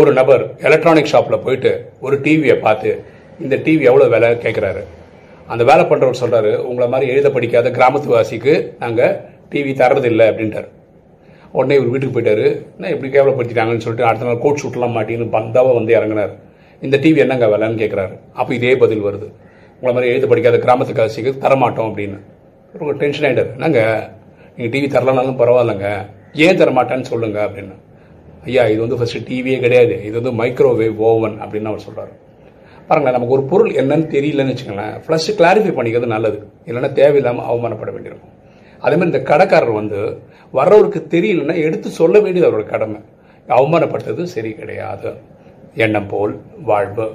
ஒரு நபர் எலக்ட்ரானிக் ஷாப்பில் போயிட்டு ஒரு டிவியை பார்த்து இந்த டிவி எவ்வளோ விலை? கேட்குறாரு அந்த வேலை பண்ணுறவர் சொல்கிறாரு உங்களை மாதிரி எழுத படிக்காத கிராமத்து வாசிக்கு நாங்கள் டிவி தர்றதில்லை அப்படின்ட்டார். உடனே இவர் வீட்டுக்கு போயிட்டாரு. என்ன இப்படி கேவலப்படுத்திட்டாங்கன்னு சொல்லிட்டு அடுத்த நாள் கோட் ஷூட்லாம் மாட்டின்னு பந்தாவை வந்து இறங்கினார். இந்த டிவி என்னங்க விலைன்னு கேட்குறாரு அப்போ இதே பதில் வருது. உங்களை மாதிரி எழுத படிக்காத கிராமத்து காசிக்கு தரமாட்டோம் அப்படின்னு. ரொம்ப டென்ஷன் ஆகிட்டார் என்னங்க? நீங்கள் டிவி தரலனாலும் பரவாயில்லைங்க. ஏன் தரமாட்டேன்னு சொல்லுங்கள் அப்படின்னு. ஐயா இது வந்து ஃபஸ்ட்டு டிவியே கிடையாது. இது வந்து மைக்ரோவேவ் ஓவன் அப்படின்னு அவர் சொல்கிறார் பாருங்களேன் நமக்கு ஒரு பொருள் என்னன்னு தெரியலன்னு வச்சுக்கோங்களேன் ஃபர்ஸ்ட் கிளாரிஃபை பண்ணிக்கிறது நல்லது. இல்லைன்னா தேவையில்லாமல் அவமானப்பட வேண்டியிருக்கும். அதேமாதிரி இந்த கடைக்காரர் வந்து வர்றவருக்கு தெரியலன்னா எடுத்து சொல்ல வேண்டியது அவரோட கடமை. அவமானப்பட்டது சரி கிடையாது. எண்ணம் போல் வாழ்வு.